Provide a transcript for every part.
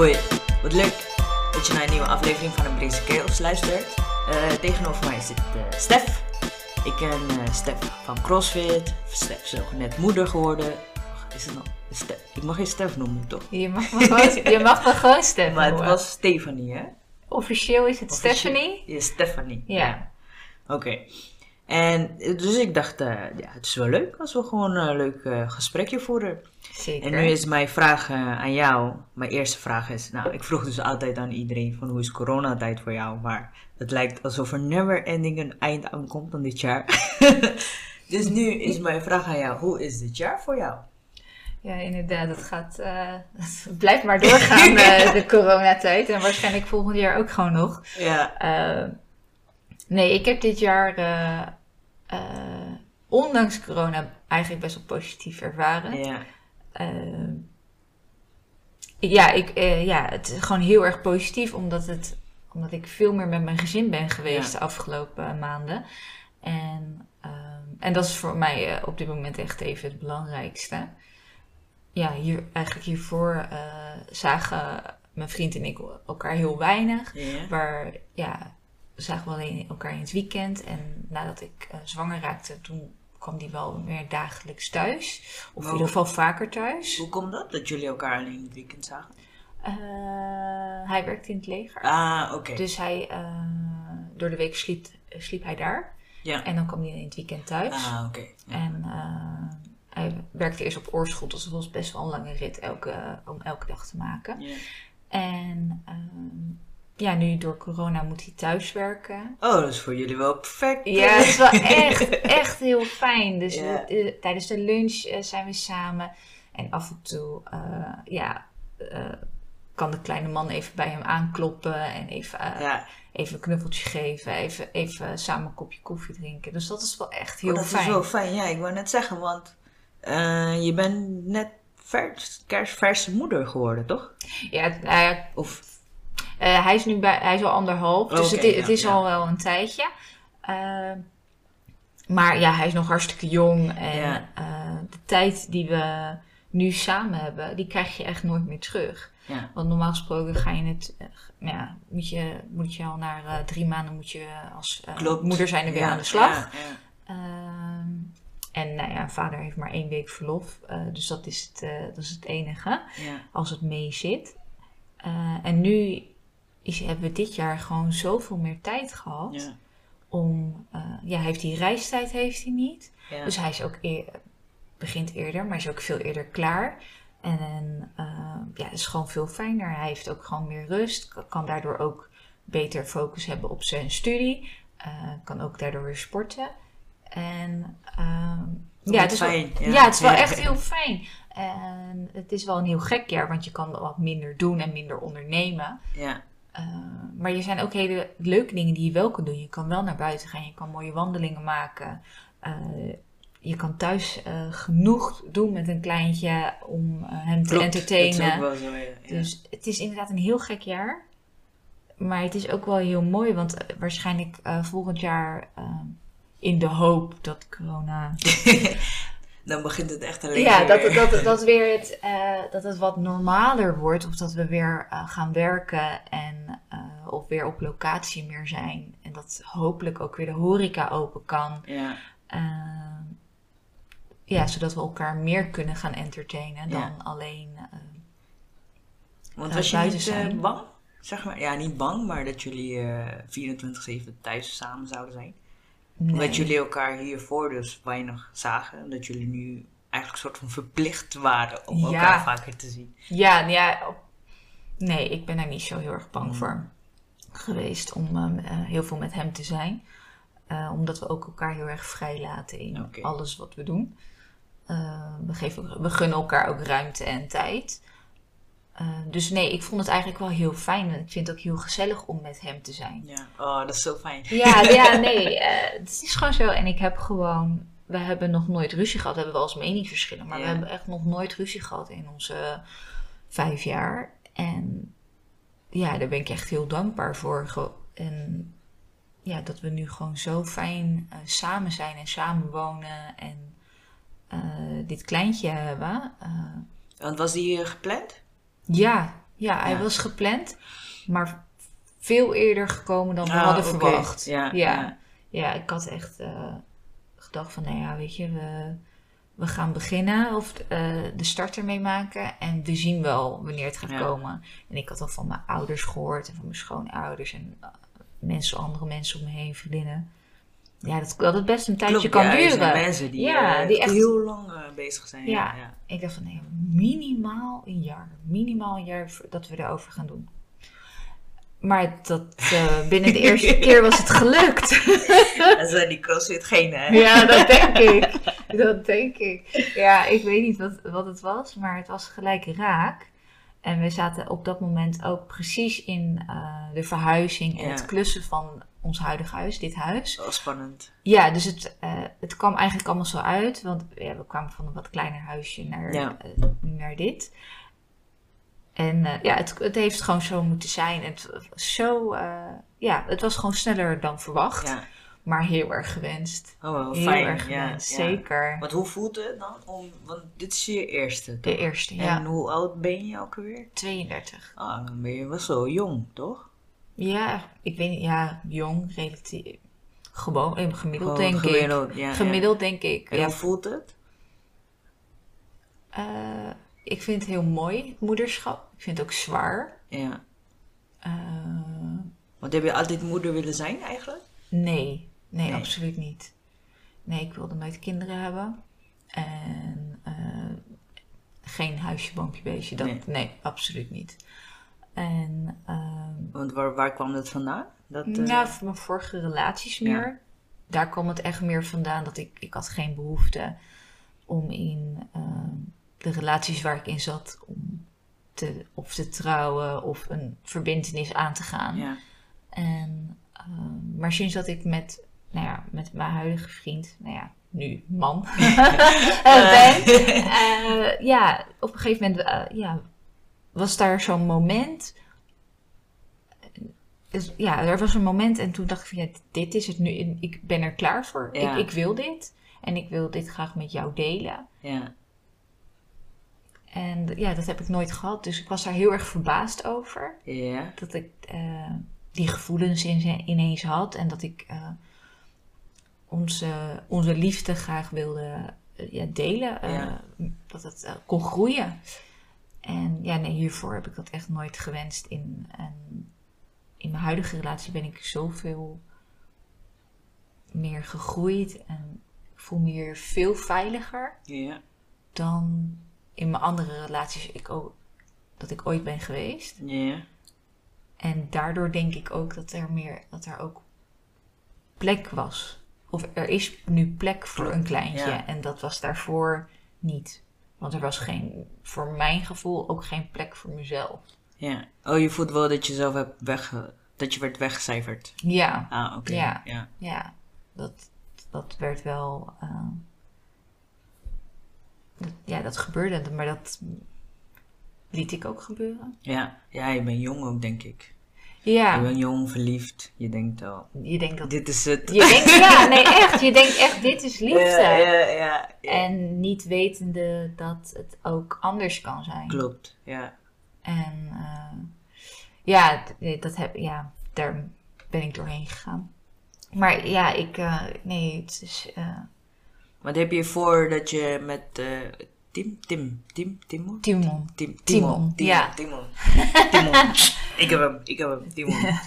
Hoi, wat leuk dat je naar een nieuwe aflevering van de Britse Chaos luistert. Eh, tegenover mij zit uh, Stef. Ik ken uh, Stef van CrossFit. Stef is ook net moeder geworden. Is het nog? Stef. Ik mag je Stef noemen, toch? Je mag me gewoon, je mag me gewoon Stef Maar het was Stefanie, hè? Officieel is het Officieel- Stephanie. Ja, Stephanie. Ja. Oké. En dus ik dacht, eh, ja, het is wel leuk als we gewoon een leuk eh, gesprekje voeren. Zeker. En nu is mijn vraag eh, aan jou. Mijn eerste vraag is, nou, ik vroeg dus altijd aan iedereen van hoe is coronatijd voor jou? Maar het lijkt alsof er never ending een eind aankomt aan dit jaar. dus nu is mijn vraag aan jou, hoe is dit jaar voor jou? Ja, inderdaad. Het gaat... eh, het blijft maar doorgaan, eh, de coronatijd. En waarschijnlijk volgend jaar ook gewoon nog. Ja. Eh, nee, ik heb dit jaar, eh, ondanks corona, eigenlijk best wel positief ervaren. Ja. Eh, ja, ik, eh, ja, het is gewoon heel erg positief, omdat, het, omdat ik veel meer met mijn gezin ben geweest Ja. de afgelopen maanden. En, ehm, en dat is voor mij op dit moment echt even het belangrijkste. Ja, hier, eigenlijk hiervoor zagen mijn vriend en ik elkaar heel weinig. Ja. Waar, ja, we zagen we alleen elkaar in het weekend. En nadat ik eh, zwanger raakte, toen kwam die wel meer dagelijks thuis. Of in ieder geval vaker thuis. Hoe komt dat, dat jullie elkaar alleen in het weekend zagen? Eh, hij werkte in het leger. Ah, oké. Dus hij, eh, door de week sliep, sliep hij daar. Ja. En dan kwam hij in het weekend thuis. Ah, oké. Ja. En hij werkte eerst op oorschool. Dus dat was best wel een lange rit elke, om elke dag te maken. Ja. En ehm, ja, nu door corona moet hij thuis werken. Oh, dat is voor jullie wel perfect. Ja, het is wel echt, echt heel fijn. Dus we- eh, tijdens de lunch eh, zijn we samen. En af en toe, eh, ja, kan de kleine man even bij hem aankloppen. En even, Ja, even een knuffeltje geven. Even, even samen een kopje koffie drinken. Dus dat is wel echt heel Oh, dat fijn. is wel fijn. Ja, ik wou net zeggen, want je bent net vers, kerstverse moeder geworden, toch? Ja, nou ja, Of, eh, hij is nu bij, hij is al anderhalf. Dus Oké, het, ja, het is ja. al wel een tijdje. Eh, maar ja, hij is nog hartstikke jong. En eh, de tijd die we nu samen hebben, die krijg je echt nooit meer terug. ja. Want normaal gesproken ga je het, eh, ja, moet, je, moet je al na drie maanden moet je als moeder zijn er weer Ja, aan de slag. ja. Ehm, en nou ja, vader heeft maar één week verlof. dus dat is het, dat is het enige als het mee zit. En nu is, hebben we dit jaar gewoon zoveel meer tijd gehad. Ja. Om, eh, ja, hij heeft die reistijd heeft hij niet. Ja. Dus hij is ook eer- begint eerder, maar is ook veel eerder klaar. En eh, ja, het is gewoon veel fijner. Hij heeft ook gewoon meer rust. Kan- daardoor ook beter focus hebben op zijn studie. Eh, kan ook daardoor weer sporten. En ja, het is wel, ja. ja. het is wel echt heel fijn. En het is wel een heel gek jaar, want je kan wat minder doen en minder ondernemen. ja. Uh, maar er zijn ook hele leuke dingen die je wel kan doen. Je kan wel naar buiten gaan, je kan mooie wandelingen maken. Uh, je kan thuis uh, genoeg doen met een kleintje om hem te Klopt, entertainen. Ook wel zo, ja. Dus het is inderdaad een heel gek jaar. Maar het is ook wel heel mooi, want waarschijnlijk volgend jaar in de hoop dat corona. Dan begint het echt alleen Ja, dat, dat, dat, weer het, uh, dat het wat normaler wordt. Of dat we weer uh, gaan werken en uh, of weer op locatie meer zijn. En dat hopelijk ook weer de horeca open kan. Ja. Ja, zodat we elkaar meer kunnen gaan entertainen dan Ja. alleen. Want eh, was je niet eh, bang? Zeg maar, ja, niet bang, maar dat jullie eh 24-7 thuis samen zouden zijn. Nee. Omdat jullie elkaar hiervoor dus weinig zagen. Dat jullie nu eigenlijk een soort van verplicht waren om Ja. elkaar vaker te zien. Ja, ja, op- nee, ik ben daar niet zo heel erg bang Mm. voor geweest om um, uh, heel veel met hem te zijn. Uh, omdat we ook elkaar heel erg vrij laten in alles wat we doen. Uh, we, geven, we gunnen elkaar ook ruimte en tijd. Uh, dus nee, ik vond het eigenlijk wel heel fijn. En ik vind het ook heel gezellig om met hem te zijn. Ja, oh, dat is zo fijn. Ja, ja nee, uh, het is gewoon zo. En ik heb gewoon, we hebben nog nooit ruzie gehad. We hebben wel eens meningsverschillen, maar Ja. we hebben echt nog nooit ruzie gehad in onze vijf jaar. En ja, daar ben ik echt heel dankbaar voor. En ja, dat we nu gewoon zo fijn uh, samen zijn en samen wonen en dit kleintje hebben. Want was die gepland? Ja, Ja, hij Ja. was gepland, maar veel eerder gekomen dan we Ah, hadden verwacht. Ja, ja. ja. Ik had echt eh, gedacht van, nou ja, weet je, we, we gaan beginnen of eh, de start ermee maken en we zien wel wanneer het gaat Ja. komen. En ik had al van mijn ouders gehoord en van mijn schoonouders en eh, mensen, andere mensen om me heen, vriendinnen. Ja, dat, dat het best een tijdje Klopt, kan ja, duren. mensen die, Ja, eh, die echt- heel lang eh, bezig zijn. Ja. Ik dacht van nee, minimaal een jaar. Minimaal een jaar dat we erover gaan doen. Maar dat, eh, binnen de eerste keer was het gelukt. En zijn die crossfit hè? ja, dat denk ik. Dat denk ik. Ja, ik weet niet wat, wat het was, maar het was gelijk raak. En we zaten op dat moment ook precies in de verhuizing en Ja. het klussen van ons huidige huis, dit huis. Wel spannend. Ja, dus het, eh, het kwam eigenlijk allemaal zo uit. Want ja, we kwamen van een wat kleiner huisje naar, Ja. eh, naar dit. En eh, ja, het, het heeft gewoon zo moeten zijn. Het, was zo, ja, het was gewoon sneller dan verwacht. Ja. Maar heel erg gewenst. Oh, wel Heel fijn. erg ja, gewenst, ja. zeker. Want hoe voelt het dan? Om, want dit is je eerste, De eerste, En ja. hoe oud ben je ook alweer? 32. Ah, dan ben je wel zo jong, toch? Ja, ik weet niet, ja, jong, relatief. Gewoon, eh, gemiddeld Gewoon denk ik. gemiddeld, ja, ja. Gemiddeld denk ik. En Ja, hoe voelt het? eh, ik vind het heel mooi, het moederschap. Ik vind het ook zwaar. Ja. Eh, Want heb je altijd moeder willen zijn eigenlijk? nee, nee, Nee. absoluut niet. Nee, ik wilde nooit kinderen hebben. En geen huisje, boompje, beestje. Dat, Nee. nee. absoluut niet. En ehm, Want waar, waar kwam dat vandaan? Dat, eh, nou, voor mijn vorige relaties Ja. meer. Daar kwam het echt meer vandaan dat ik, ik had geen behoefte om in ehm, de relaties waar ik in zat, om te, of te trouwen of een verbindenis aan te gaan. ja. En, ehm, maar sinds dat ik met, nou ja, met mijn huidige vriend, nou ja, nu man, eh, ben, eh, ja, op een gegeven moment ja, was daar zo'n moment. Dus, ja, er was een moment en toen dacht ik van ja, dit is het nu. Ik ben er klaar voor. Ja. Ik, ik wil dit. En ik wil dit graag met jou delen. ja. En ja, dat heb ik nooit gehad. Dus ik was daar heel erg verbaasd over. Ja. dat ik eh, die gevoelens in, ineens had en dat ik eh, onze, onze liefde graag wilde eh, ja, delen, Ja. dat het kon groeien. En ja, nee, hiervoor heb ik dat echt nooit gewenst. In, en in mijn huidige relatie ben ik zoveel meer gegroeid en ik voel me hier veel veiliger Ja. dan in mijn andere relaties ik ook, dat ik ooit ben geweest. Ja. En daardoor denk ik ook dat er meer, dat er ook plek was. Of er is nu plek voor een kleintje. Ja. En dat was daarvoor niet. Want er was geen, voor mijn gevoel, ook geen plek voor mezelf. Ja. Oh, je voelt wel dat je zelf hebt weg... Dat je werd weggecijferd. Ja, Ah, oké. Ja. Ja. ja. Dat, dat werd wel. eh, dat, ja, dat gebeurde. Maar dat liet ik ook gebeuren. Ja. Ja, je bent jong ook, denk ik. Je Ja, bent jong, verliefd. Je denkt, oh, je denkt dat. dit is het. Je denkt, ja, nee, echt. Je denkt echt, dit is liefde. Ja, ja. En niet wetende dat het ook anders kan zijn. Klopt, ja. En eh, ja, dat heb, ja, daar ben ik doorheen gegaan. Maar ja, ik, eh, nee, het is, eh, Wat heb je voor dat je met Tim, Tim, Tim, Timon? Timon. Tim, Timon, Timon, ja. Timon. Timon. ik heb hem, ik heb hem, Timon.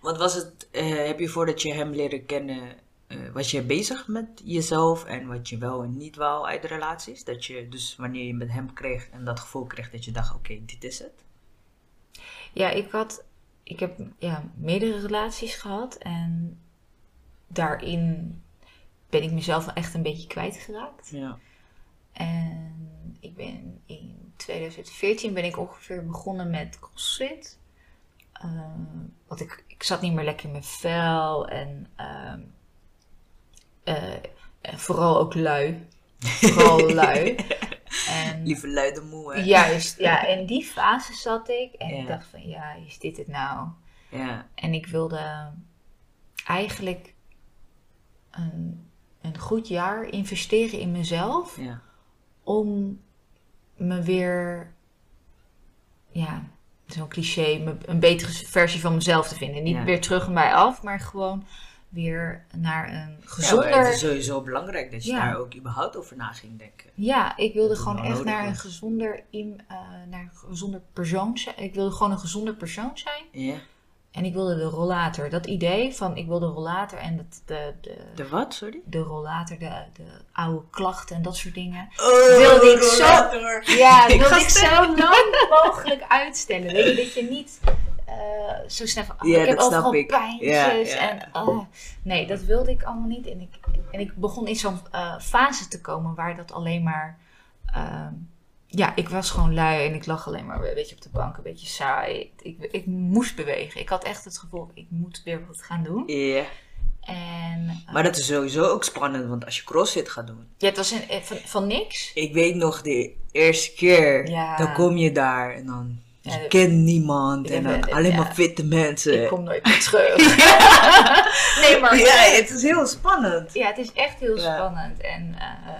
Wat was het, eh, heb je voordat je hem leren kennen, eh, was je bezig met jezelf en wat je wel en niet wou uit de relaties? Dat je dus wanneer je met hem kreeg en dat gevoel kreeg dat je dacht, oké, dit is het? Ja, ik had, ik heb ja, meerdere relaties gehad en daarin ben ik mezelf echt een beetje kwijtgeraakt. Ja. En ben in 2014 ben ik ongeveer begonnen met CrossFit. Ehm, want ik, ik zat niet meer lekker in mijn vel en ehm, eh, en vooral ook lui. Vooral lui. En Lieve luide moe, hè? juist, ja, in die fase zat ik en Ja. ik dacht van ja, is dit het nou? Ja, En ik wilde eigenlijk een, een goed jaar investeren in mezelf ja. om me weer ja, zo'n cliché, me- een betere versie van mezelf te vinden. Niet Ja. weer terug en bij af, maar gewoon weer naar een Ja, gezonder... het is sowieso belangrijk dat je Ja. daar ook überhaupt over na ging denken. Ja, ik wilde Dat gewoon wel echt naar een gezonder, in, eh, naar een gezonder persoon zijn. Ik wilde gewoon een gezonder persoon zijn. Ja. En ik wilde de rollator. Dat idee van ik wil de rollator en het, de, de, De wat, sorry? de rollator, de, de oude klachten en dat soort dingen. Oh, Wilde ik zo-. Ja, dat Ik wilde ik zo lang mogelijk uitstellen. Weet je, dat je niet eh, zo snel van, oh, Ja, ik heb dat snap overal ik. pijntjes. Ja, ja. En, oh. nee, dat wilde ik allemaal niet. En ik, en ik begon in zo'n eh, fase te komen waar dat alleen maar... ehm, ja, ik was gewoon lui en ik lag alleen maar een beetje op de bank, een beetje saai. Ik, ik moest bewegen. Ik had echt het gevoel, ik moet weer wat gaan doen. Ja. En eh, Maar dat is sowieso ook spannend, want als je crossfit gaat doen. ja, het was een, eh, van, van niks. Ik weet nog de eerste keer, Ja. dan kom je daar en dan dus Ja, je kent niemand en dan alleen ja. maar fitte mensen. Ik kom nooit meer terug. nee, maar Ja, het is heel spannend. Ja, het is echt heel spannend. En eh,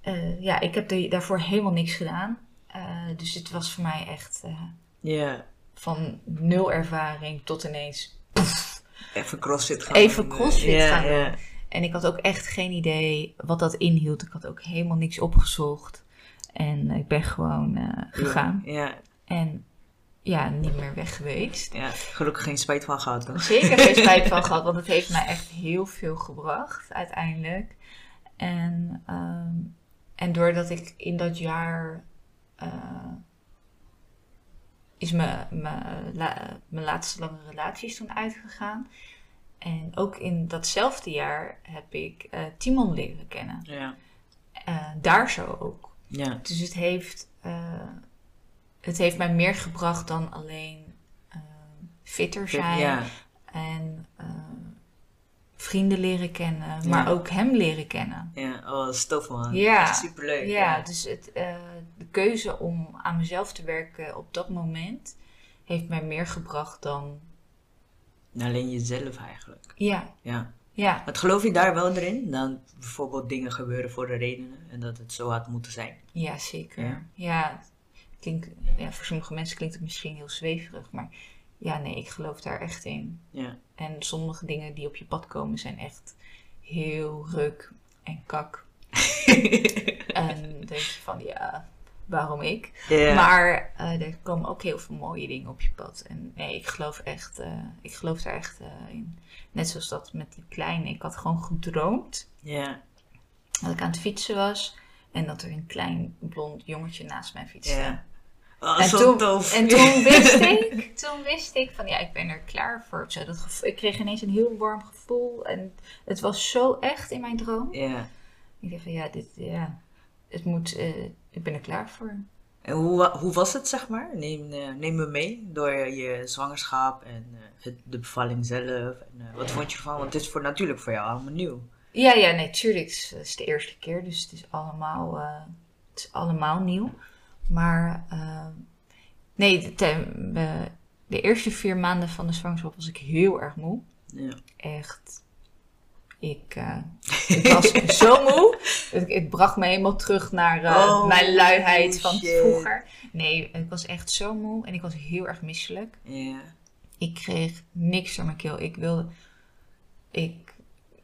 eh, ja, ik heb daarvoor helemaal niks gedaan. Eh, dus het was voor mij echt eh, van nul ervaring tot ineens even crossfit gaan even crossfit gaan. En ik had ook echt geen idee wat dat inhield. Ik had ook helemaal niks opgezocht. En ik ben gewoon gegaan. Ja, En ja, niet meer weg geweest. ja, gelukkig geen spijt van gehad hoor. zeker geen spijt van gehad, want het heeft mij echt heel veel gebracht uiteindelijk. En, ehm, en doordat ik in dat jaar eh, is mijn, mijn, la- mijn laatste lange relatie is toen uitgegaan. En ook in datzelfde jaar heb ik eh, Timon leren kennen. Ja, Eh, daar zo ook. ja, Dus het heeft, het heeft mij meer gebracht dan alleen fitter zijn ja, en vrienden leren kennen, Ja. maar ook hem leren kennen. ja. Oh, dat is tof man. Ja. Echt superleuk. Ja, dus het, eh, de keuze om aan mezelf te werken op dat moment heeft mij meer gebracht dan. Alleen jezelf eigenlijk. Ja, Ja. ja, Maar geloof je daar wel erin? Dan bijvoorbeeld dingen gebeuren voor de redenen en dat het zo had moeten zijn. ja zeker. Ja. Ja, klinkt, ja, voor sommige mensen klinkt het misschien heel zweverig, maar ja, nee, ik geloof daar echt in. Ja, En sommige dingen die op je pad komen zijn echt heel ruk en kak. en dan denk je van ja, waarom ik? Maar eh, er komen ook heel veel mooie dingen op je pad. En nee, ik geloof echt, eh, ik geloof daar echt eh, in. Net zoals dat met die kleine. Ik had gewoon gedroomd dat ik aan het fietsen was. En dat er een klein blond jongetje naast mij fietste. Oh, En toen, tof. en toen wist ik, toen wist ik van ja, ik ben er klaar voor. Zo, dat gevoel, ik kreeg ineens een heel warm gevoel. En het was zo echt in mijn droom. Ja. Ik dacht van ja, dit, ja, het moet, eh, ik ben er klaar voor. En hoe, hoe was het, zeg maar? Neem, eh, neem me mee door je zwangerschap en eh, het, de bevalling zelf. En, eh, wat vond je ervan? Want het is voor, natuurlijk voor jou allemaal nieuw. Ja, ja, nee, tuurlijk. Het is, het is de eerste keer, dus het is allemaal, eh, het is allemaal nieuw. Maar eh, nee, de, de, de eerste vier maanden van de zwangerschap was ik heel erg moe. Ja. Echt. Ik, eh, ik was zo moe. Het, het bracht me helemaal terug naar eh, Oh, mijn luiheid van vroeger. Nee, ik was echt zo moe en ik was heel erg misselijk. Ja. Ik kreeg niks door mijn keel. Ik wilde. Ik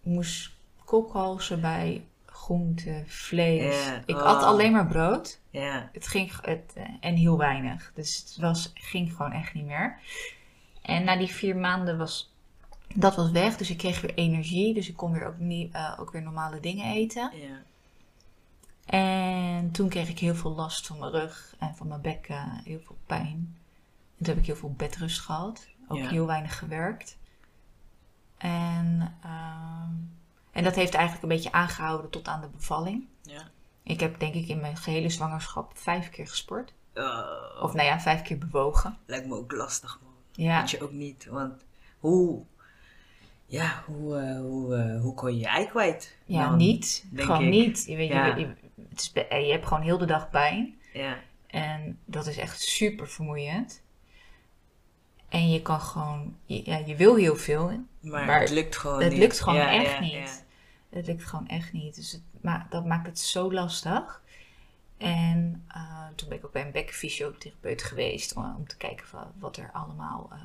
moest kokhalzen bij groente, vlees. Ik oh. at alleen maar brood. Ja. Het ging het, eh, en heel weinig. Dus het was, ging gewoon echt niet meer. En na die vier maanden was dat was weg. Dus ik kreeg weer energie. Dus ik kon weer ook, niet, eh, ook weer normale dingen eten. En toen kreeg ik heel veel last van mijn rug en van mijn bekken. Heel veel pijn. En toen heb ik heel veel bedrust gehad. Ook heel weinig gewerkt. En, ehm, en dat heeft eigenlijk een beetje aangehouden tot aan de bevalling. Ja. Ik heb denk ik in mijn gehele zwangerschap vijf keer gesport. Oh, Of nou ja, vijf keer bewogen. lijkt me ook lastig, man. Ja, Weet je ook niet. Want hoe... Ja, hoe, eh, hoe, eh, hoe kon je je ei kwijt? ja dan? niet. Gewoon ik. niet. Je, weet, je, Ja. je, het is, be- je hebt gewoon heel de dag pijn. Ja. En dat is echt super vermoeiend. En je kan gewoon, je, ja, je wil heel veel. Maar, Maar het lukt gewoon het niet. lukt gewoon Ja, echt ja, niet. Het lukt gewoon echt niet. Dus het, ma dat maakt het zo lastig. En uh, toen ben ik ook bij een bekkenfysiotherapeut geweest om, om te kijken van wat er allemaal uh,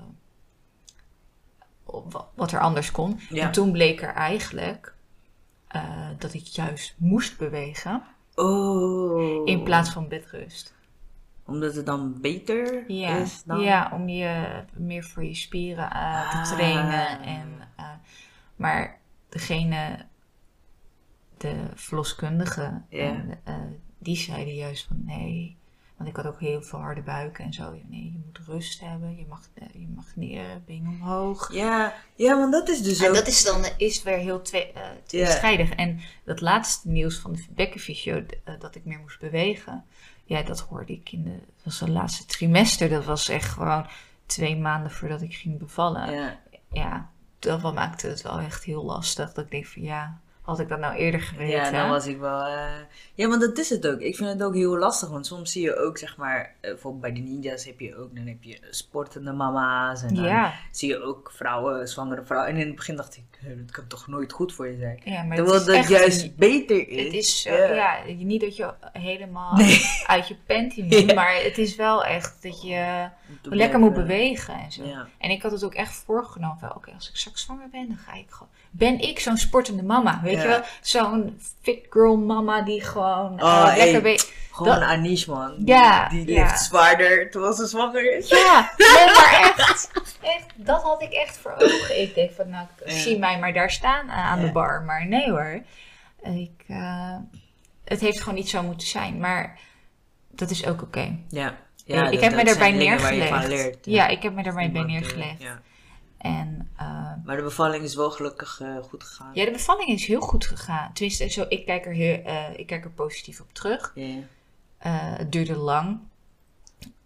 wat er anders kon. Ja. En toen bleek er eigenlijk uh, dat ik juist moest bewegen Oh. in plaats van bedrust. Omdat het dan beter Ja, is dan... ja om je meer voor je spieren uh, te Ah. trainen. En, maar degene, de verloskundige, Ja. en, uh, die zeiden juist van nee. Want ik had ook heel veel harde buiken en zo. Nee, je moet rust hebben. Je mag, eh, je mag benen omhoog. Ja, ja, want dat is dus En ook... dat is dan is weer heel twee, uh, tweestrijdig. En dat laatste nieuws van de bekkenfysio, uh, dat ik meer moest bewegen. Ja, dat hoorde ik in de... Dat was het laatste trimester. Dat was echt gewoon twee maanden voordat ik ging bevallen. Ja. ja, dat maakte het wel echt heel lastig. Dat ik denk van ja, had ik dat nou eerder geweten? Ja, dan was ik wel... Uh... Ja, want dat is het ook. Ik vind het ook heel lastig. Want soms zie je ook, zeg maar... Uh, bijvoorbeeld bij de ninjas heb je ook... Dan heb je sportende mama's. En dan Ja. zie je ook vrouwen, zwangere vrouwen. En in het begin dacht ik... "Hé, Dat kan toch nooit goed voor je zijn. Ja, maar Terwijl dat echt juist beter is. Het is zo, Ja. ja. niet dat je helemaal Nee. uit je panty moet, Ja. maar het is wel echt dat je Lekker moet bewegen en zo. Ja. En ik had het ook echt voorgenomen oké, als ik straks zwanger ben, dan ga ik gewoon... Ben ik zo'n sportende mama, weet Ja. je wel? Zo'n fit girl mama die gewoon Oh, eh, lekker... be- Gewoon Dat- Anish, man. Ja, Die, die ligt zwaarder terwijl ze zwanger is. Ja, nee, maar echt, echt, dat had ik echt voor ogen. Ik denk van, nou, zie mij maar daar staan eh, aan de bar. Maar nee hoor, ik, eh, het heeft gewoon niet zo moeten zijn. Maar dat is ook oké. Ja. Ik dat- heb me daarbij van neergelegd. leert, ja. ik heb me daarbij bij eh, neergelegd. ja. En uh, Maar de bevalling is wel gelukkig eh, goed gegaan. ja, de bevalling is heel goed gegaan. Tenminste, zo, ik, kijk er heel, eh, ik kijk er positief op terug. Ja. Eh, het duurde lang.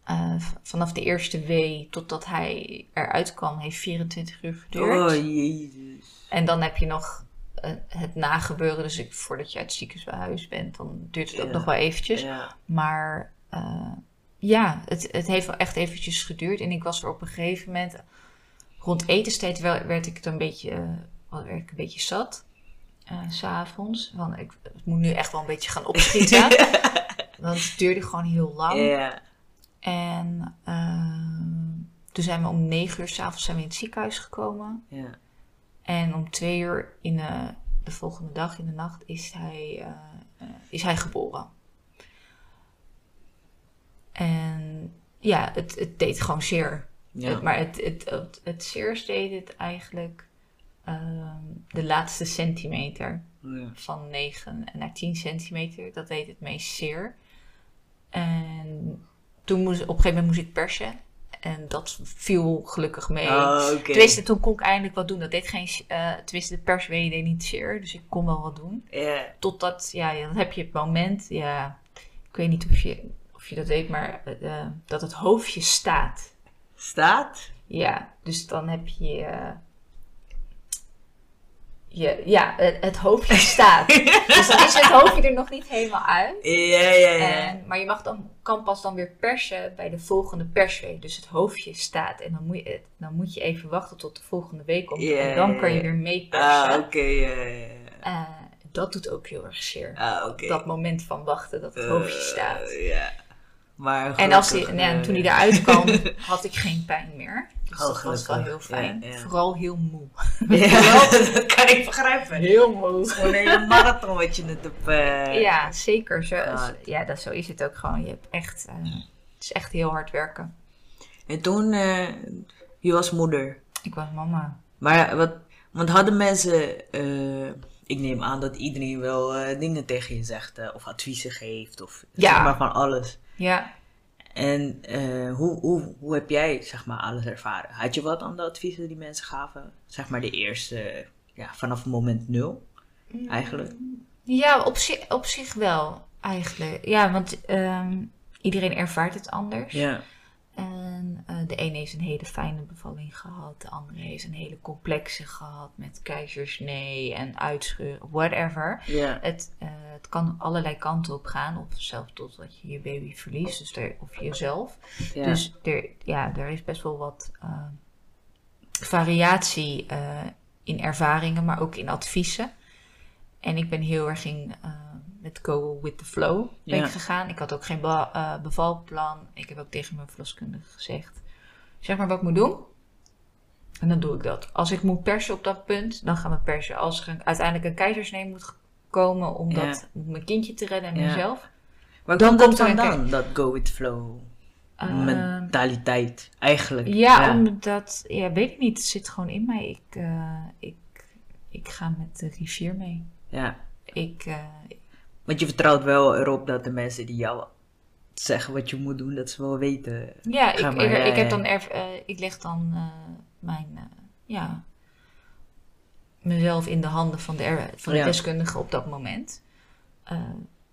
Eh, vanaf de eerste wee totdat hij eruit kwam, heeft 24 uur geduurd. Oh, jezus. En dan heb je nog eh, het nagebeuren. Dus ik, voordat je uit het ziekenhuis bent, dan duurt het ook Ja. nog wel eventjes. Ja. Maar eh, ja, het, het heeft wel echt eventjes geduurd. En ik was er op een gegeven moment, rond etenstijd wel, werd ik het een beetje, eh, werd ik een beetje zat. eh, s S'avonds. Want ik, ik moet nu echt wel een beetje gaan opschieten. want het duurde gewoon heel lang. Ja. En ehm, toen zijn we om negen uur s'avonds zijn we in het ziekenhuis gekomen. Ja. En om twee uur in de, de volgende dag, in de nacht, is hij, eh, eh, is hij geboren. En ja, het, het deed gewoon zeer. Ja. Het- maar het, het, het, het zeerst deed het eigenlijk ehm, de laatste centimeter. Ja. Van 9 naar 10 centimeter. Dat deed het meest zeer. En toen moest, op een gegeven moment moest ik persen. En dat viel gelukkig mee. Oh. Tenminste, toen kon ik eindelijk wat doen. Dat deed geen, tenminste, de perswee deed niet zeer. Dus ik kon wel wat doen. Ja. Totdat, ja, ja, dan heb je het moment. Ja, ik weet niet of je, of je dat weet, maar eh, dat het hoofdje staat. Staat? Ja, dus dan heb je. eh, je ja, het, het hoofdje staat. dus dan is het hoofdje er nog niet helemaal uit. Ja, ja, ja. En, maar je mag dan, kan pas dan weer persen bij de volgende persweek. Dus het hoofdje staat. En dan moet je, dan moet je even wachten tot de volgende week komt. En dan kan je weer mee persen. Ah, oké. ja, ja, ja. Eh, dat doet ook heel erg zeer. Ah, oké. Dat moment van wachten dat het hoofdje Eh, staat. Ja. Maar En als die, eh, toen hij eruit kwam, had ik geen pijn meer. Dus Oh, dat was wel heel fijn. Ja, ja. Vooral heel moe. Ja, dat kan ik begrijpen. Heel moe. Gewoon een hele marathon wat je net hebt. eh, Ja, zeker. Zo, Ah. ja, dat, zo is het ook gewoon. Je hebt echt, eh, het is echt heel hard werken. En toen, eh, je was moeder. Ik was mama. Maar wat, want hadden mensen, eh, ik neem aan dat iedereen wel eh, dingen tegen je zegt, of adviezen geeft, of Ja. zeg maar van alles. Ja. En eh, hoe, hoe, hoe heb jij zeg maar alles ervaren? Had je wat aan de adviezen die mensen gaven? Zeg maar de eerste, ja, vanaf moment nul eigenlijk? Ja, op zich, op zich wel, eigenlijk. Ja, want ehm, iedereen ervaart het anders. Ja, En eh, de ene heeft een hele fijne bevalling gehad. De andere heeft een hele complexe gehad. Met keizersnee en uitscheur, whatever. Het, eh, het kan allerlei kanten op gaan. Of zelfs totdat je je baby verliest. Dus er, of jezelf. Dus er, ja, er is best wel wat eh, variatie in ervaringen, maar ook in adviezen. En ik ben heel erg in, met go with the flow ben Ja. ik gegaan. Ik had ook geen eh, bevalplan. Ik heb ook tegen mijn verloskundige gezegd, zeg maar wat ik moet doen. En dan doe ik dat. Als ik moet persen op dat punt, dan gaan we persen. Als er uiteindelijk een keizersnee moet komen om, Ja. dat, mijn kindje te redden en Ja. mezelf. Dan komt een vandaan, dat go with flow Ehm, mentaliteit, eigenlijk? Ja, omdat, ja, weet ik niet. Het zit gewoon in mij. Ik, eh, ik, ik ga met de rivier mee. Ja, Ik, eh, want je vertrouwt wel erop dat de mensen die jou zeggen wat je moet doen, dat ze wel weten. ja, ik, maar, ik, ja, ik, heb ja. dan erf, eh, ik leg dan eh, mijn, eh, ja, mezelf in de handen van de, er- van de Ja. deskundige op dat moment. Eh,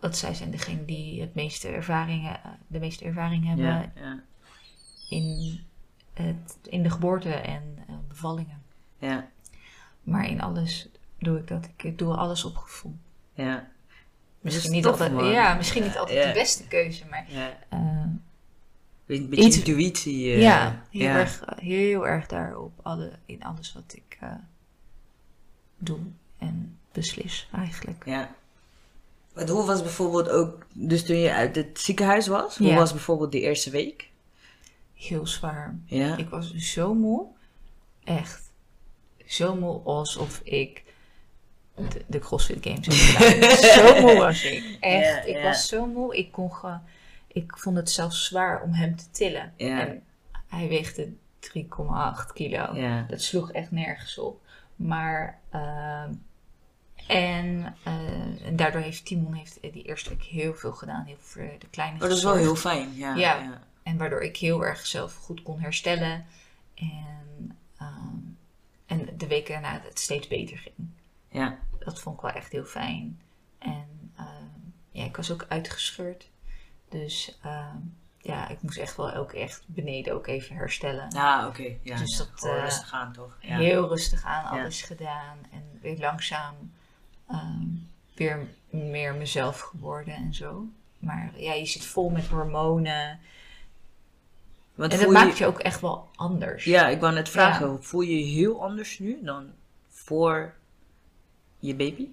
want zij zijn degene die het meeste ervaringen, eh, de meeste ervaring hebben Ja, ja, in, het, in de geboorte en eh, bevallingen. ja, Maar in alles doe ik dat. Ik doe alles op gevoel. ja. Misschien is niet tof, altijd, ja, misschien niet altijd de beste keuze, maar eh, Een beetje Iets- intuïtie. eh, ja, heel, ja. Erg, heel erg daarop alle, in alles wat ik eh, doe en beslis eigenlijk. Ja. Want hoe was bijvoorbeeld ook, dus toen je uit het ziekenhuis was, hoe Ja. was bijvoorbeeld de eerste week? Heel zwaar. Ja. Ik was zo moe, echt zo moe alsof ik de, de CrossFit Games zo moe was ik, echt. Ik was zo moe, ik kon ge, ik vond het zelfs zwaar om hem te tillen. En hij weegde 3,8 kilo. Dat sloeg echt nergens op. Maar, ehm, en, eh, en daardoor heeft Timon heeft die eerste week heel veel gedaan. Heel veel voor de kleine Maar dat is wel heel fijn. Ja. Ja. ja. En waardoor ik heel erg zelf goed kon herstellen. En, ehm, en de weken daarna het steeds beter ging. Ja. Dat vond ik wel echt heel fijn. En ehm, ja, ik was ook uitgescheurd. Dus ehm, ja, ik moest echt wel ook echt beneden ook even herstellen. Ah, oké. Ja, Dus ja. dat, eh, rustig aan, toch? Ja. Heel rustig aan, alles gedaan. En weer langzaam ehm, weer meer mezelf geworden en zo. Maar ja, je zit vol met hormonen. Want En dat maakt je ook echt wel anders. Ja, ik wou net vragen, voel je je heel anders nu dan voor je baby?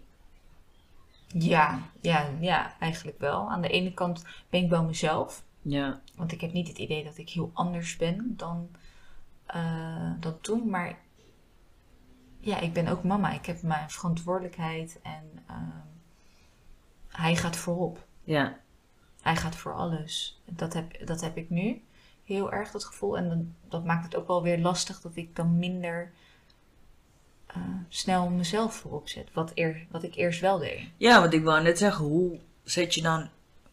Ja, ja, ja, eigenlijk wel. Aan de ene kant ben ik wel mezelf. Ja. Want ik heb niet het idee dat ik heel anders ben dan, eh, dan toen. Maar ja, ik ben ook mama. Ik heb mijn verantwoordelijkheid en ehm, hij gaat voorop. Ja. Hij gaat voor alles. Dat heb, dat heb ik nu heel erg, dat gevoel. En dan, dat maakt het ook wel weer lastig dat ik dan minder eh, snel mezelf voorop zet. Wat, eer, wat ik eerst wel deed. Ja, want ik wou net zeggen, hoe zet je dan,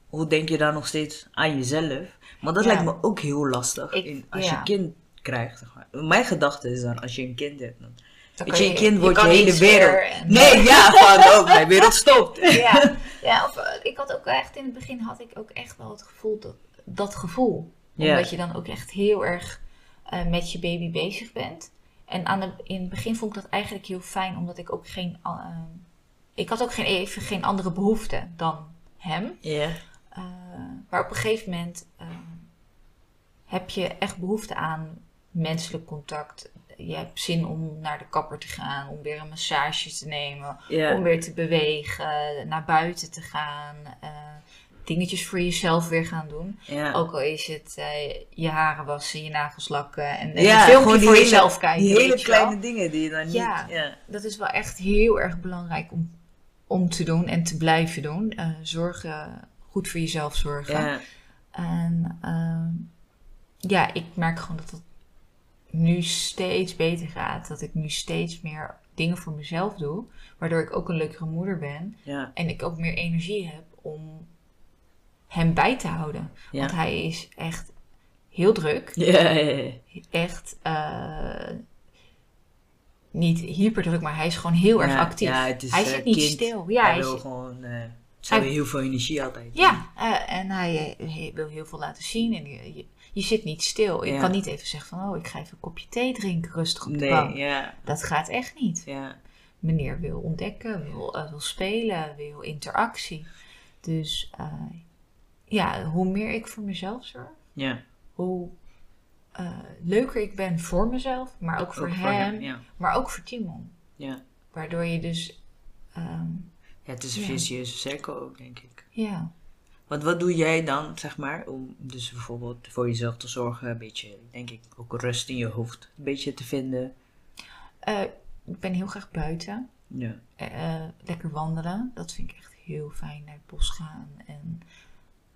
hoe denk je dan nog steeds aan jezelf? Maar dat Ja. lijkt me ook heel lastig Ik- in, als ja. je kind krijgt. zeg maar. Mijn gedachte is dan, als je een kind hebt, dan Dan Weet kan je, een kind wordt je hele wereld. en- Nee, ja, van ook, mijn wereld stopt. ja, ja of, eh, ik had ook echt in het begin had ik ook echt wel het gevoel dat, dat gevoel. Omdat je dan ook echt heel erg eh, met je baby bezig bent. En aan de, in het begin vond ik dat eigenlijk heel fijn, omdat ik ook geen. eh, ik had ook geen, even geen andere behoeften dan hem. Ja. Eh, maar op een gegeven moment eh, heb je echt behoefte aan menselijk contact. Je hebt zin om naar de kapper te gaan, om weer een massage te nemen, om weer te bewegen, naar buiten te gaan, dingetjes voor jezelf weer gaan doen. Ja. Ook al is het eh, je haren wassen, je nagels lakken en, en ja, een filmpje voor hele- jezelf kijken. Die hele wel. kleine dingen die je dan niet... Ja. Ja. Dat is wel echt heel erg belangrijk om, om te doen en te blijven doen. Eh, zorgen, goed voor jezelf zorgen. Ja. En ehm, ja, ik merk gewoon dat het nu steeds beter gaat. Dat ik nu steeds meer dingen voor mezelf doe. Waardoor ik ook een leukere moeder ben. En ik ook meer energie heb om hem bij te houden. Ja. Want hij is echt heel druk. Ja. Echt eh, niet hyperdruk, maar hij is gewoon heel erg actief. is, hij eh, zit niet kind. stil. Ja, hij hij wil gewoon... eh ze hebben heel veel energie altijd. Ja, eh, en hij, eh, hij wil heel veel laten zien. En je, je, je zit niet stil. Ik Ja. kan niet even zeggen van, oh, ik ga even een kopje thee drinken rustig op de Nee, bank. ja. Dat gaat echt niet. Ja. Meneer wil ontdekken, wil, eh, wil spelen, wil interactie. Dus eh, ja, hoe meer ik voor mezelf zorg, Ja. hoe eh, leuker ik ben voor mezelf, maar ook voor Ook hem, Ja. maar ook voor Timon. Ja. Waardoor je dus, ehm, Ja, het is een Ja. vicieuze cirkel ook, denk ik. Ja. Want wat doe jij dan, zeg maar, om dus bijvoorbeeld voor jezelf te zorgen, een beetje, denk ik, ook rust in je hoofd een beetje te vinden? Eh, ik ben heel graag buiten. Ja. Eh, lekker wandelen. Dat vind ik echt heel fijn. Naar het bos gaan. En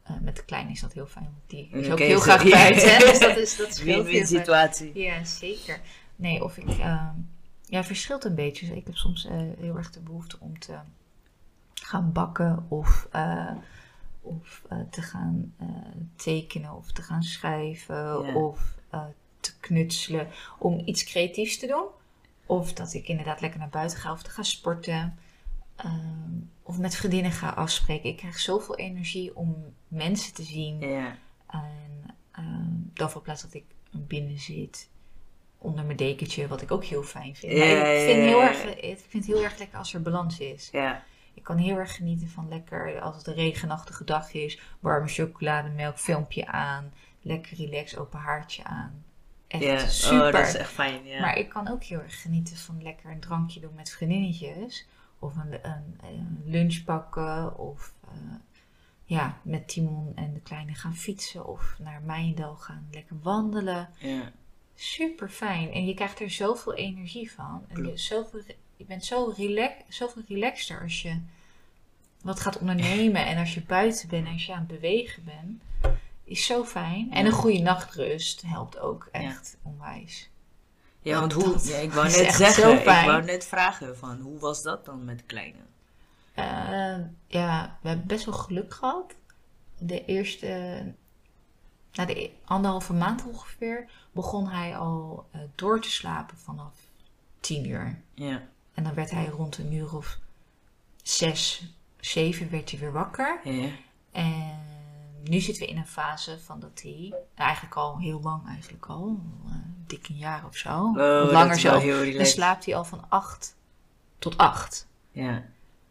eh, met de kleine is dat heel fijn. Want die is ook Oké, heel graag buiten. Dus dat is, dat Win-win situatie. Ja, zeker. Nee, of ik... ehm, ja, verschilt een beetje. Dus ik heb soms eh, heel erg de behoefte om te gaan bakken. Of, eh, of te gaan tekenen. Of te gaan schrijven. Ja. Of te knutselen. Om iets creatiefs te doen. Of dat ik inderdaad lekker naar buiten ga. Of te gaan sporten. Ehm, of met vriendinnen ga afspreken. Ik krijg zoveel energie om mensen te zien. Ja. En ehm, dan voor plaats dat ik binnen zit onder mijn dekentje, wat ik ook heel fijn vind. Maar ik, vind heel erg, ik vind het heel erg lekker als er balans is. Ja. Ik kan heel erg genieten van lekker, als het een regenachtige dag is, warme chocolademelk, filmpje aan, lekker relax, open haartje aan. Echt ja. super. Oh, dat is echt fijn, ja. Maar ik kan ook heel erg genieten van lekker een drankje doen met vriendinnetjes. Of een, een, een lunch pakken. Of eh, ja, met Timon en de kleine gaan fietsen. Of naar Mijndal gaan lekker wandelen. ja. Super fijn. En je krijgt er zoveel energie van. En je, zoveel, je bent zo relax, zoveel relaxter als je wat gaat ondernemen. En als je buiten bent en als je aan het bewegen bent. Is zo fijn. En Ja. een goede nachtrust helpt ook echt onwijs. Ja, want hoe, ja, ik wou net zeggen, ik wou net vragen van, hoe was dat dan met de kleine? Eh, ja, we hebben best wel geluk gehad. De eerste, na de e- anderhalve maand ongeveer, begon hij al eh, door te slapen vanaf tien uur. Ja. En dan werd hij rond een uur of zes, zeven werd hij weer wakker. Ja. En nu zitten we in een fase van dat hij, eigenlijk al heel lang eigenlijk al, eh, dik een jaar of zo, Oh, langer zo, dan slaapt hij al van acht tot acht. Ja.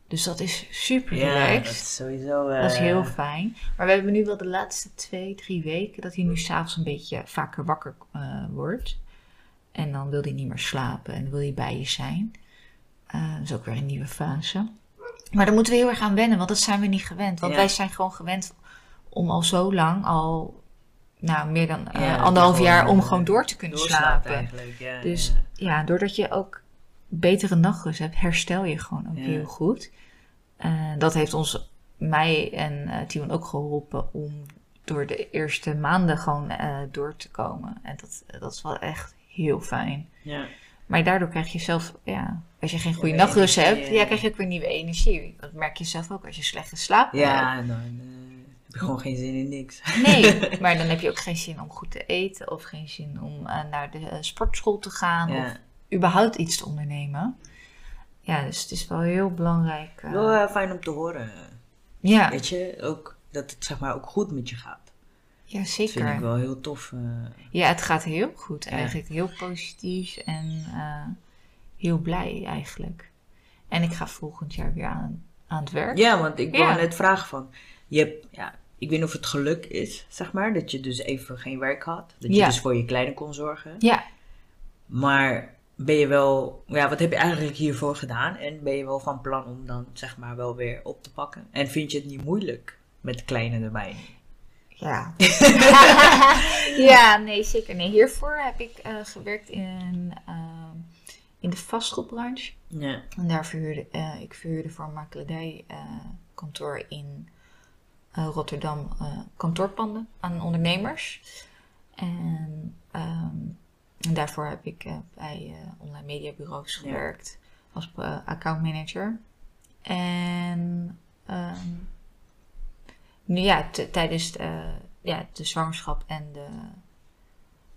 Dus dat is super Ja, relaxed. dat is sowieso... eh, Dat is heel fijn. Maar we hebben nu wel de laatste twee, drie weken dat hij nu s'avonds een beetje vaker wakker eh, wordt. En dan wil hij niet meer slapen en wil hij bij je zijn. Dat is ook weer een nieuwe fase. Maar daar moeten we heel erg aan wennen, want dat zijn we niet gewend. Want Ja. wij zijn gewoon gewend om al zo lang, al nou, meer dan eh, anderhalf jaar, om eh, gewoon door te kunnen slapen. ja. Dus ja. ja, doordat je ook betere nachtrust hebt, herstel je gewoon ook heel goed. Eh, dat heeft ons, mij en eh Timon ook geholpen om door de eerste maanden gewoon door te komen. En dat, dat is wel echt heel fijn. Ja. Maar daardoor krijg je zelf, ja, als je geen goede nachtrust hebt, ja. krijg je ook weer nieuwe energie. Dat merk je zelf ook als je slecht geslapen hebt. Ja, en dan eh, heb je gewoon geen zin in niks. Nee, maar dan heb je ook geen zin om goed te eten of geen zin om eh, naar de eh, sportschool te gaan Ja. of überhaupt iets te ondernemen. Ja, dus het is wel heel belangrijk. eh, Wel fijn om te horen. ja, Weet je, ook dat het zeg maar ook goed met je gaat. ja, Dat vind ik zeker. wel heel tof. Ja, het gaat heel goed Ja. eigenlijk. Heel positief en heel blij eigenlijk. En ik ga volgend jaar weer aan, aan het werk. Ja, want ik Ja. wou net vragen van, je hebt, ja, ik weet niet of het geluk is, zeg maar, dat je dus even geen werk had. Dat je Ja. dus voor je kleine kon zorgen. Ja, Maar ben je wel, ja, wat heb je eigenlijk hiervoor gedaan? En ben je wel van plan om dan zeg maar wel weer op te pakken? En vind je het niet moeilijk met kleine erbij? Ja. ja, nee, zeker. Nee, hiervoor heb ik eh, gewerkt in, ehm, in de vastgoedbranche. Ja, En daar verhuurde eh, ik verhuurde voor een makelaardij eh, kantoor in eh, Rotterdam eh, kantoorpanden aan ondernemers. En, ehm, en daarvoor heb ik eh, bij eh, online mediabureaus Ja. gewerkt als uh, accountmanager. En ehm, nu ja, tijdens de, ja, de zwangerschap en, de,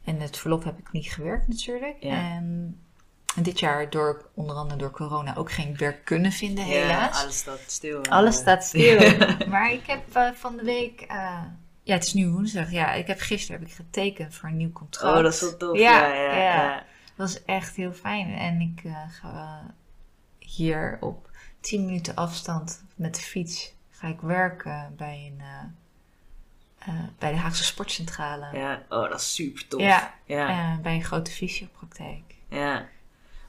en het verlof heb ik niet gewerkt natuurlijk. Ja. En, en dit jaar door, onder andere door corona, ook geen werk kunnen vinden ja helaas. alles staat stil. Alles staat stil. maar ik heb eh, van de week, eh, ja het is nu woensdag, ja ik heb gisteren heb ik getekend voor een nieuw contract. Oh, dat is wel tof. Ja, Ja, ja, ja. ja. Dat is echt heel fijn. En ik eh, ga hier op 10 minuten afstand met de fiets ga ik werken bij, een, eh, eh, bij de Haagse Sportcentrale. Ja, oh, dat is super tof. Ja. ja. Bij een grote fysiopraktijk. Ja.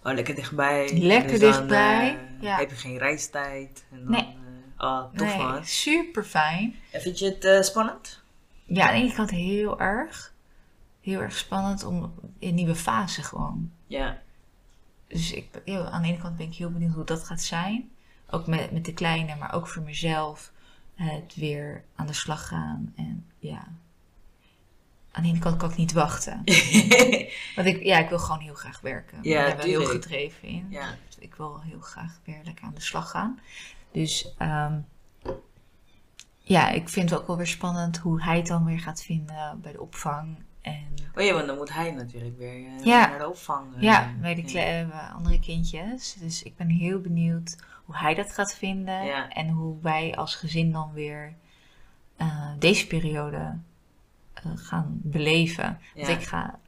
Oh, lekker dichtbij. Lekker dan, dichtbij. eh, Ja. heb je geen reistijd. En dan, Nee. eh, oh, tof man. Nee, super fijn. En vind je het eh, spannend? Ja, aan de ene kant heel erg. Heel erg spannend om een nieuwe fase gewoon. Ja. Dus ik, aan de ene kant ben ik heel benieuwd hoe dat gaat zijn. Ook met, met de kleine, maar ook voor mezelf. Het weer aan de slag gaan. En ja. Aan de ene kant kan ik niet wachten. Want ik, ja, ik wil gewoon heel graag werken. Ik Ja, ben daar wel heel tuurlijk. gedreven in. ja. Dus ik wil heel graag weer lekker aan de slag gaan. Dus ehm, ja, ik vind het ook wel weer spannend hoe hij het dan weer gaat vinden bij de opvang. En Oh ja, want dan moet hij natuurlijk weer eh, Ja. naar de opvang. eh, ja, bij de eh, andere kindjes. Dus ik ben heel benieuwd hoe hij dat gaat vinden. Ja. En hoe wij als gezin dan weer deze periode eh, gaan beleven. Want ik ga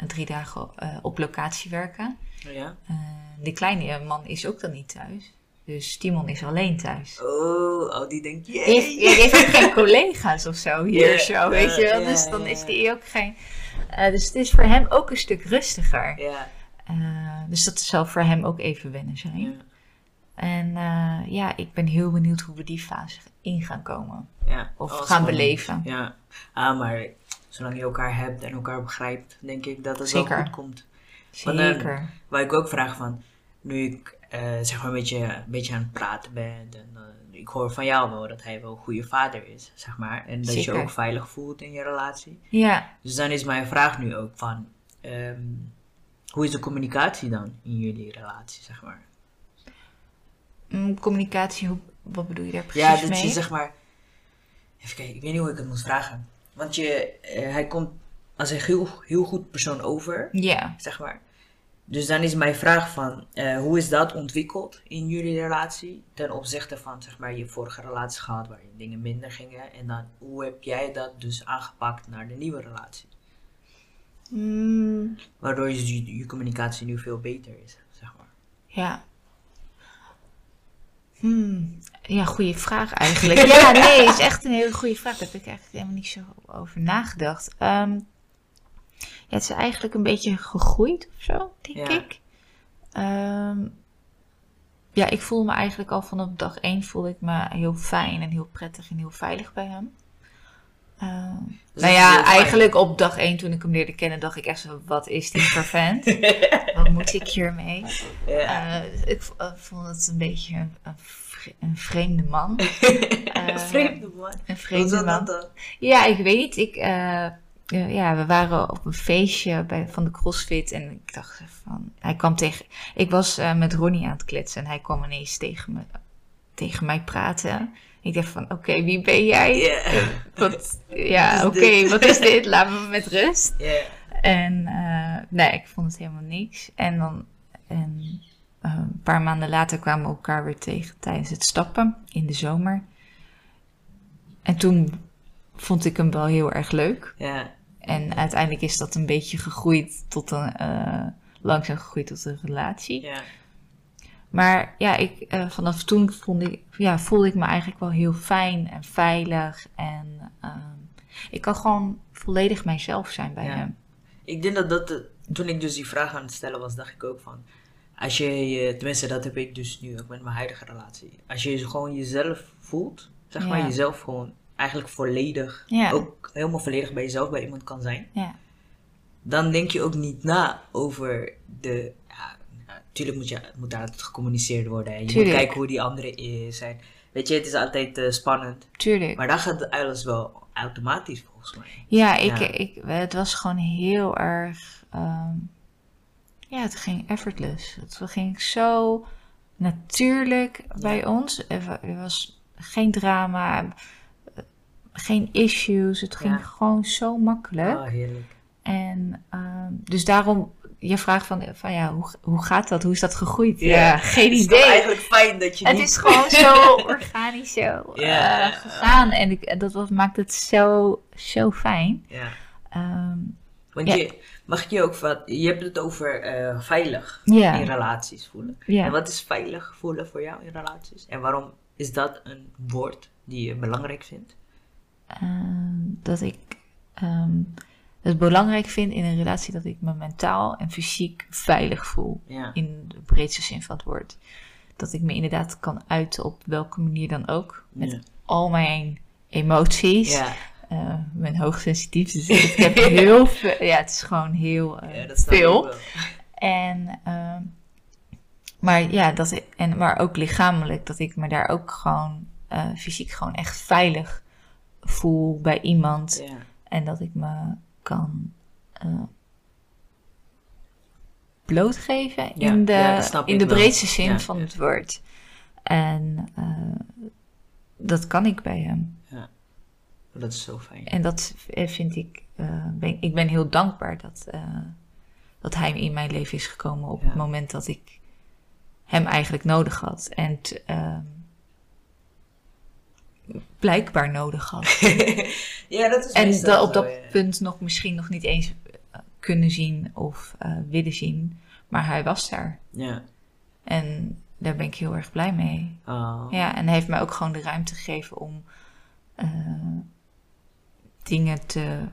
eh, drie dagen eh, op locatie werken. Oh ja. Eh, de kleine man is ook dan niet thuis. Dus Timon is alleen thuis. Oh, oh, die denkt, Die heeft, jee. die heeft ook geen collega's of zo hier zo, weet je wel. Dus dan is die ook geen... dus het is voor hem ook een stuk rustiger. Dus dat zal voor hem ook even wennen zijn. En ja, ik ben heel benieuwd hoe we die fase in gaan komen. Ja. Of gaan beleven. Ja, ah, maar zolang je elkaar hebt en elkaar begrijpt, denk ik dat het Zeker. wel goed komt. Want, eh, Zeker. Waar ik ook vraag van, nu ik eh, zeg maar met je een beetje aan het praten ben en eh, ik hoor van jou wel dat hij wel een goede vader is, zeg maar. En dat je ook veilig voelt in je relatie. Ja, Dus dan is mijn vraag nu ook van, ehm, hoe is de communicatie dan in jullie relatie, zeg maar? mm, communicatie, hoe, wat bedoel je daar precies Ja, dat mee? je zeg maar. Even kijken, ik weet niet hoe ik het moet vragen. Want je, eh, hij komt als een heel, heel goed persoon over, Ja, zeg maar. Dus dan is mijn vraag van, eh, hoe is dat ontwikkeld in jullie relatie? Ten opzichte van, zeg maar, je vorige relatie gehad waarin dingen minder gingen. En dan, hoe heb jij dat dus aangepakt naar de nieuwe relatie? Mm, Waardoor je, je communicatie nu veel beter is, zeg maar. ja. Hmm, ja, goede vraag eigenlijk. Ja, nee, is echt een hele goede vraag. Daar heb ik eigenlijk helemaal niet zo over nagedacht. Ehm, ja, het is eigenlijk een beetje gegroeid of zo, denk Ja. ik. Ehm, ja, ik voel me eigenlijk al vanaf dag één voel ik me heel fijn en heel prettig en heel veilig bij hem. Ehm, nou ja, eigenlijk op dag één toen ik hem leerde kennen, dacht ik echt zo, wat is dit voor vent? wat moet ik hiermee? Ja. Eh, ik v- eh, vond het een beetje een, een vreemde man. Eh, Vreemde man. Een vreemde man. dat dan? Ja, ik weet niet. Ik, eh, eh, ja, we waren op een feestje bij, van de CrossFit en ik dacht van, hij kwam tegen, ik was eh, met Ronnie aan het kletsen en hij kwam ineens tegen, me, tegen mij praten. Ik dacht van, oké, wie ben jij? Ja. Wat, ja, Wat oké, wat is dit? Laat me met rust. En eh, nee, ik vond het helemaal niks. En dan en, eh, een paar maanden later kwamen we elkaar weer tegen tijdens het stappen in de zomer. En toen vond ik hem wel heel erg leuk. Ja. En uiteindelijk is dat een beetje gegroeid tot een, eh, langzaam gegroeid tot een relatie. Ja. Maar ja, ik, eh, vanaf toen vond ik, ja, voelde ik me eigenlijk wel heel fijn en veilig. En ehm, ik kan gewoon volledig mijzelf zijn bij Ja. hem. Ik denk dat dat, de- toen ik dus die vraag aan het stellen was, dacht ik ook van, als je, je tenminste dat heb ik dus nu ook met mijn huidige relatie. Als je gewoon jezelf voelt, zeg maar, jezelf gewoon eigenlijk volledig, ook helemaal volledig bij jezelf, bij iemand kan zijn, Ja. dan denk je ook niet na over de, ja, natuurlijk moet, je, moet daar altijd gecommuniceerd worden. En je Tuurlijk. moet kijken hoe die andere is. En, weet je, het is altijd eh, spannend. Tuurlijk. Maar dan gaat alles wel automatisch volgens mij. Ja, ik, Ja. Ik, het was gewoon heel erg. ehm, ja, het ging effortless. Het ging zo natuurlijk bij ons. Er, wa- was geen drama, eh, geen issues. Het ging Ja. gewoon zo makkelijk. Oh, heerlijk. En ehm, dus daarom, je vraagt van, van ja, hoe, hoe gaat dat? Hoe is dat gegroeid? Ja. Ja, geen Het is idee. eigenlijk fijn dat je Het niet... is gewoon zo organisch zo Ja. eh, gegaan. En ik, dat was, maakt het zo, zo fijn. Ja. Ehm, Want Ja. je, mag ik je ook wat... Je hebt het over eh, veilig Ja. in relaties voelen. ja. En wat is veilig voelen voor jou in relaties? En waarom is dat een woord die je belangrijk vindt? Ehm, dat ik ehm, het belangrijk vind in een relatie dat ik me mentaal en fysiek veilig voel. In de breedste zin van het woord. dat ik me inderdaad kan uiten op welke manier dan ook. Met al mijn emoties. Ja, Eh, ik ben hoogsensitief, dus ik heb heel veel. Ja, het is gewoon heel eh, ja, dat veel. En, ehm, maar ja, dat, en, maar ook lichamelijk, dat ik me daar ook gewoon eh, fysiek gewoon echt veilig voel bij iemand. Ja. En dat ik me kan blootgeven Ja, in de, ja, in de wel. breedste zin Ja, van het woord. En dat kan ik bij hem. Dat is zo fijn. En dat eh, vind ik, eh, ben, ik ben heel dankbaar dat, eh, dat hij in mijn leven is gekomen op Ja. het moment dat ik hem eigenlijk nodig had. En t- ehm, blijkbaar nodig had. ja, dat is en dat, op zo, dat ja. punt nog misschien nog niet eens kunnen zien of willen zien. Maar hij was daar. Ja. En daar ben ik heel erg blij mee. Oh. Ja, en hij heeft mij ook gewoon de ruimte gegeven om dingen te.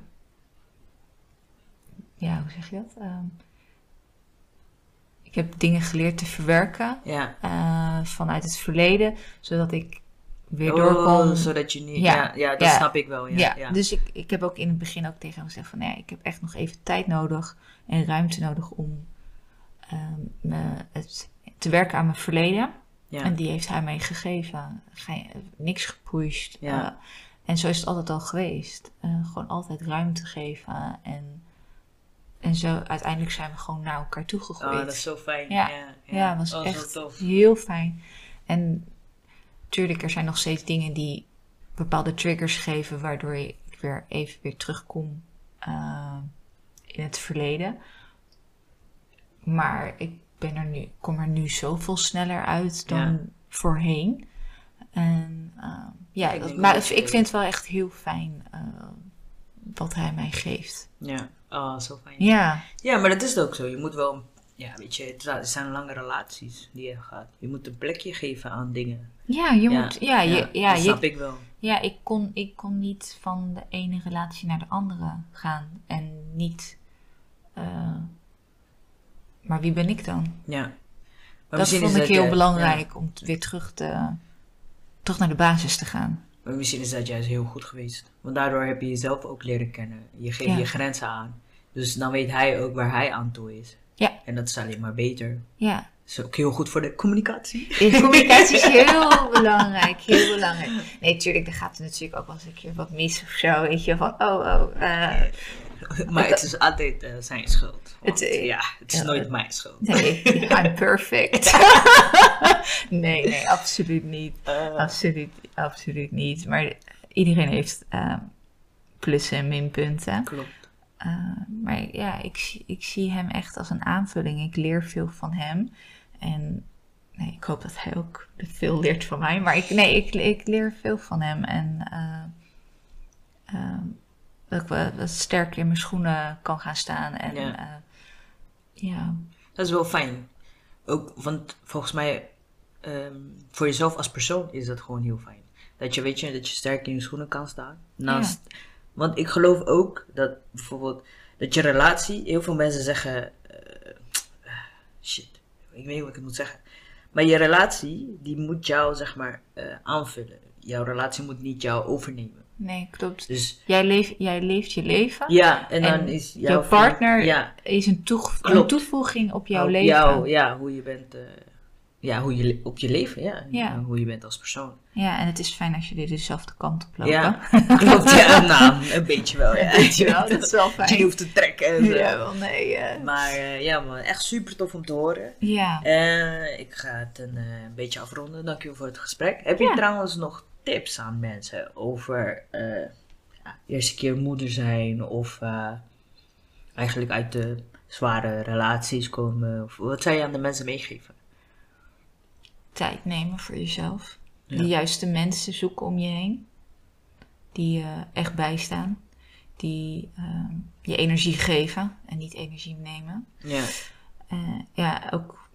Ja, hoe zeg je dat? Ehm, ik heb dingen geleerd te verwerken Ja. eh, vanuit het verleden, zodat ik weer Oh, door kon. zodat je niet... Ja. Ja, ja, dat snap ik wel. Ja, ja, ja. dus ik, ik heb ook in het begin ook tegen hem gezegd van, nee, ik heb echt nog even tijd nodig en ruimte nodig om ehm, me het, te werken aan mijn verleden. ja. En die heeft hij mij gegeven. Niks gepusht. Ja. En zo is het altijd al geweest. Eh, gewoon altijd ruimte geven. En, en zo uiteindelijk zijn we gewoon naar elkaar toegegroeid. Oh, dat is zo fijn. Ja. Ja, was oh, echt tof. heel fijn. En tuurlijk, er zijn nog steeds dingen die bepaalde triggers geven, waardoor ik weer even weer terugkom eh, in het verleden. Maar ik ben er nu, kom er nu zoveel sneller uit dan Ja. voorheen. En eh, ja, Ik dat- denk maar ik vind het wel echt heel fijn eh, wat hij mij geeft. Ja, oh, zo fijn. Ja, Ja, maar dat is het ook zo. Je moet wel, ja, weet je, het zijn- lange relaties die je gaat. Je moet een plekje geven aan dingen. ja je Ja, moet, ja, je, ja, dat je, snap ik wel. Ja, ik kon, ik kon niet van de ene relatie naar de andere gaan. En niet. eh, maar wie ben ik dan? Ja. Maar dat vond ik heel belangrijk om weer terug, te, terug naar de basis te gaan. maar misschien is dat juist heel goed geweest. Want daardoor heb je jezelf ook leren kennen. Je geeft Ja. je grenzen aan. Dus dan weet hij ook waar hij aan toe is. Ja. En dat is alleen maar beter. Ja, Dat is ook heel goed voor de communicatie. de communicatie is heel belangrijk. Heel belangrijk. Nee, tuurlijk, er gaat er natuurlijk ook wel eens een keer wat mis of zo. Weet je, van oh, oh. eh, maar het is altijd eh, zijn schuld. Want, Het, ja, het is nooit mijn schuld. nee, I'm perfect. nee, nee, absoluut niet. Eh, Absoluut, absoluut niet. Maar iedereen heeft eh, plussen en minpunten. klopt. Eh, maar ja, ik, zie- ik zie hem echt als een aanvulling. Ik leer veel van hem. En nee, ik hoop dat hij ook veel leert van mij. Maar ik, nee, ik, ik leer veel van hem. En eh, eh, dat ik wel wat sterker in mijn schoenen kan gaan staan. En Ja. ja, ja, Dat is wel fijn. Ook, want volgens mij, ehm, voor jezelf als persoon is dat gewoon heel fijn. Dat je, weet je, dat je sterk in je schoenen kan staan. Naast, Want ik geloof ook dat bijvoorbeeld, dat je relatie, heel veel mensen zeggen, eh, shit, ik weet niet hoe ik het moet zeggen. Maar je relatie, die moet jou, zeg maar, eh, aanvullen. Jouw relatie moet niet jou overnemen. Nee, klopt. Dus Jij, leef, jij leeft je leven. ja, en dan is jouw partner ja, is een, toeg- een toevoeging op jouw Op leven. jou- ja, hoe je bent, eh, ja, hoe je, op je leven, ja. Hoe je bent als persoon. Ja, en het is fijn als jullie dezelfde kant op lopen. Ja, klopt, ja, nou, een beetje wel, ja. Weet je wel, dat is wel Je fijn. hoeft te trekken en zo. Ja, wel nee. eh. Maar eh, ja man, echt super tof om te horen. ja. Ik ga het een, een beetje afronden. Dankjewel voor het gesprek. Heb je Ja. trouwens nog tips aan mensen over eh, ja, eerste keer moeder zijn of eh, eigenlijk uit de zware relaties komen? Of wat zou je aan de mensen meegeven? Tijd nemen voor jezelf. Ja. De juiste mensen zoeken om je heen. Die je echt bijstaan. Die ehm, je energie geven en niet energie nemen. Ja, Eh, ja, ook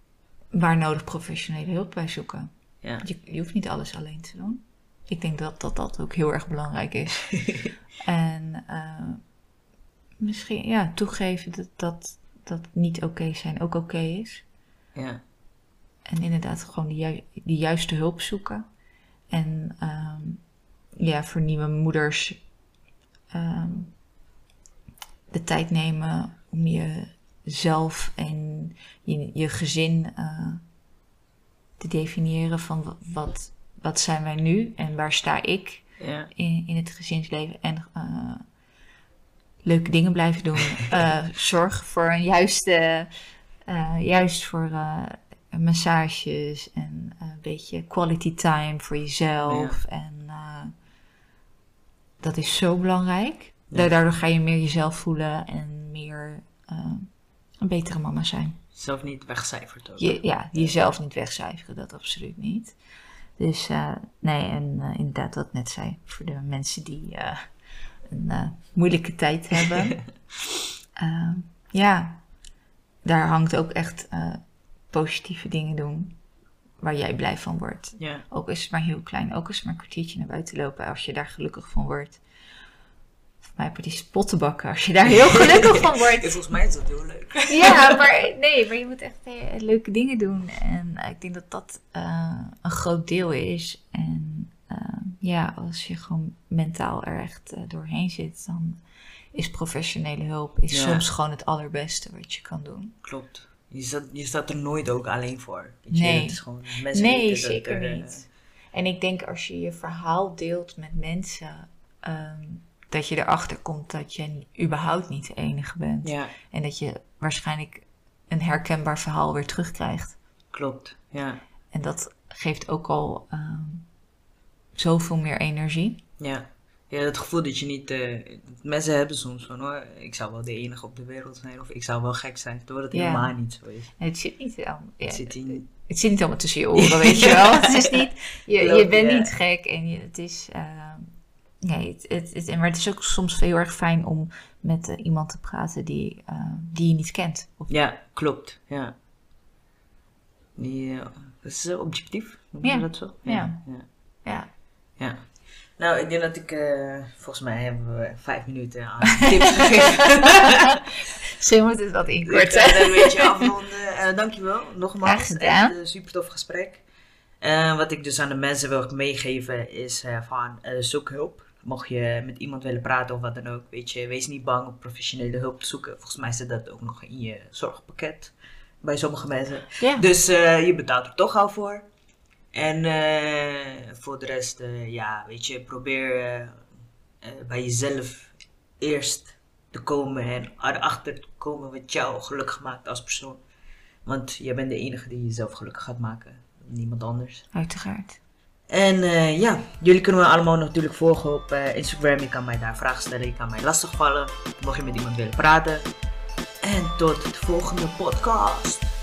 waar nodig professionele hulp bij zoeken. ja. Je, je hoeft niet alles alleen te doen. Ik denk dat dat, dat ook heel erg belangrijk is. en eh, misschien ja, toegeven dat, dat, dat niet oké zijn ook oké is. ja. en inderdaad gewoon ju- die juiste hulp zoeken. En ehm, ja, voor nieuwe moeders ehm, de tijd nemen om jezelf en je, je gezin eh, te definiëren van wa- wat, wat zijn wij nu en waar sta ik Ja. in, in het gezinsleven en eh, leuke dingen blijven doen. Eh, zorg voor een juiste, eh, juist voor massages en een beetje quality time voor jezelf. En dat is zo belangrijk. Ja. Daardoor ga je meer jezelf voelen en meer een betere mama zijn. Zelf niet wegcijferd ook. Je, ja, jezelf niet wegcijferen, dat absoluut niet. Dus eh, nee, en eh, inderdaad wat ik net zei, voor de mensen die eh, een moeilijke tijd hebben. Ehm, ja, daar hangt ook echt positieve dingen doen waar jij blij van wordt. Ja. Ook is het maar heel klein, ook is het maar een kwartiertje naar buiten lopen als je daar gelukkig van wordt. Voor mij per die spotten bakken als je daar heel gelukkig van wordt. Volgens mij is dat heel leuk. Ja, maar nee, maar je moet echt eh, leuke dingen doen. En eh, ik denk dat dat eh, een groot deel is. En ja, als je gewoon mentaal er echt doorheen zit, dan is professionele hulp is Ja. soms gewoon het allerbeste wat je kan doen. Klopt. Je staat, je staat er nooit ook alleen voor. Weet je, Nee. Het is gewoon, mensen Nee, zeker er, niet. En ik denk als je je verhaal deelt met mensen, ehm, dat je erachter komt dat je überhaupt niet de enige bent. Ja, En dat je waarschijnlijk een herkenbaar verhaal weer terugkrijgt. klopt. Ja, En dat geeft ook al ehm, zoveel meer energie. ja. Ja, het gevoel dat je niet... eh, mensen hebben soms van, hoor, ik zou wel de enige op de wereld zijn. Of ik zou wel gek zijn. Terwijl het Ja. helemaal niet zo is. Het zit niet, ja, Het zit in... het zit niet allemaal tussen je oren, weet je wel. Het is niet, je, je bent ja. niet gek en je, het is... ehm, nee, het, het, het- maar het is ook soms heel erg fijn om met eh, iemand te praten die, eh, die je niet kent. Of, Ja, klopt. Ja. Die, eh, dat is objectief. Noem je Ja. dat zo? Ja. ja. ja. Ja. Nou, ik denk dat ik, volgens mij hebben we vijf minuten aan tips gegeven. Misschien moet het wat inkorten. een beetje afronden. Dankjewel, nogmaals. Echt een super tof gesprek. Wat ik dus aan de mensen wil meegeven is van eh, zoek hulp. Mocht je met iemand willen praten of wat dan ook, weet je, wees niet bang om professionele hulp te zoeken. Volgens mij zit dat ook nog in je zorgpakket bij sommige mensen. Ja. Dus eh, je betaalt er toch al voor. En eh, voor de rest, eh, ja, weet je, probeer bij jezelf eerst te komen en erachter te komen wat jou gelukkig maakt als persoon. Want jij bent de enige die jezelf gelukkig gaat maken, niemand anders. Uiteraard. En eh, ja, jullie kunnen me allemaal natuurlijk volgen op eh, Instagram. Je kan mij daar vragen stellen, je kan mij lastigvallen. Mocht je met iemand willen praten. En tot de volgende podcast.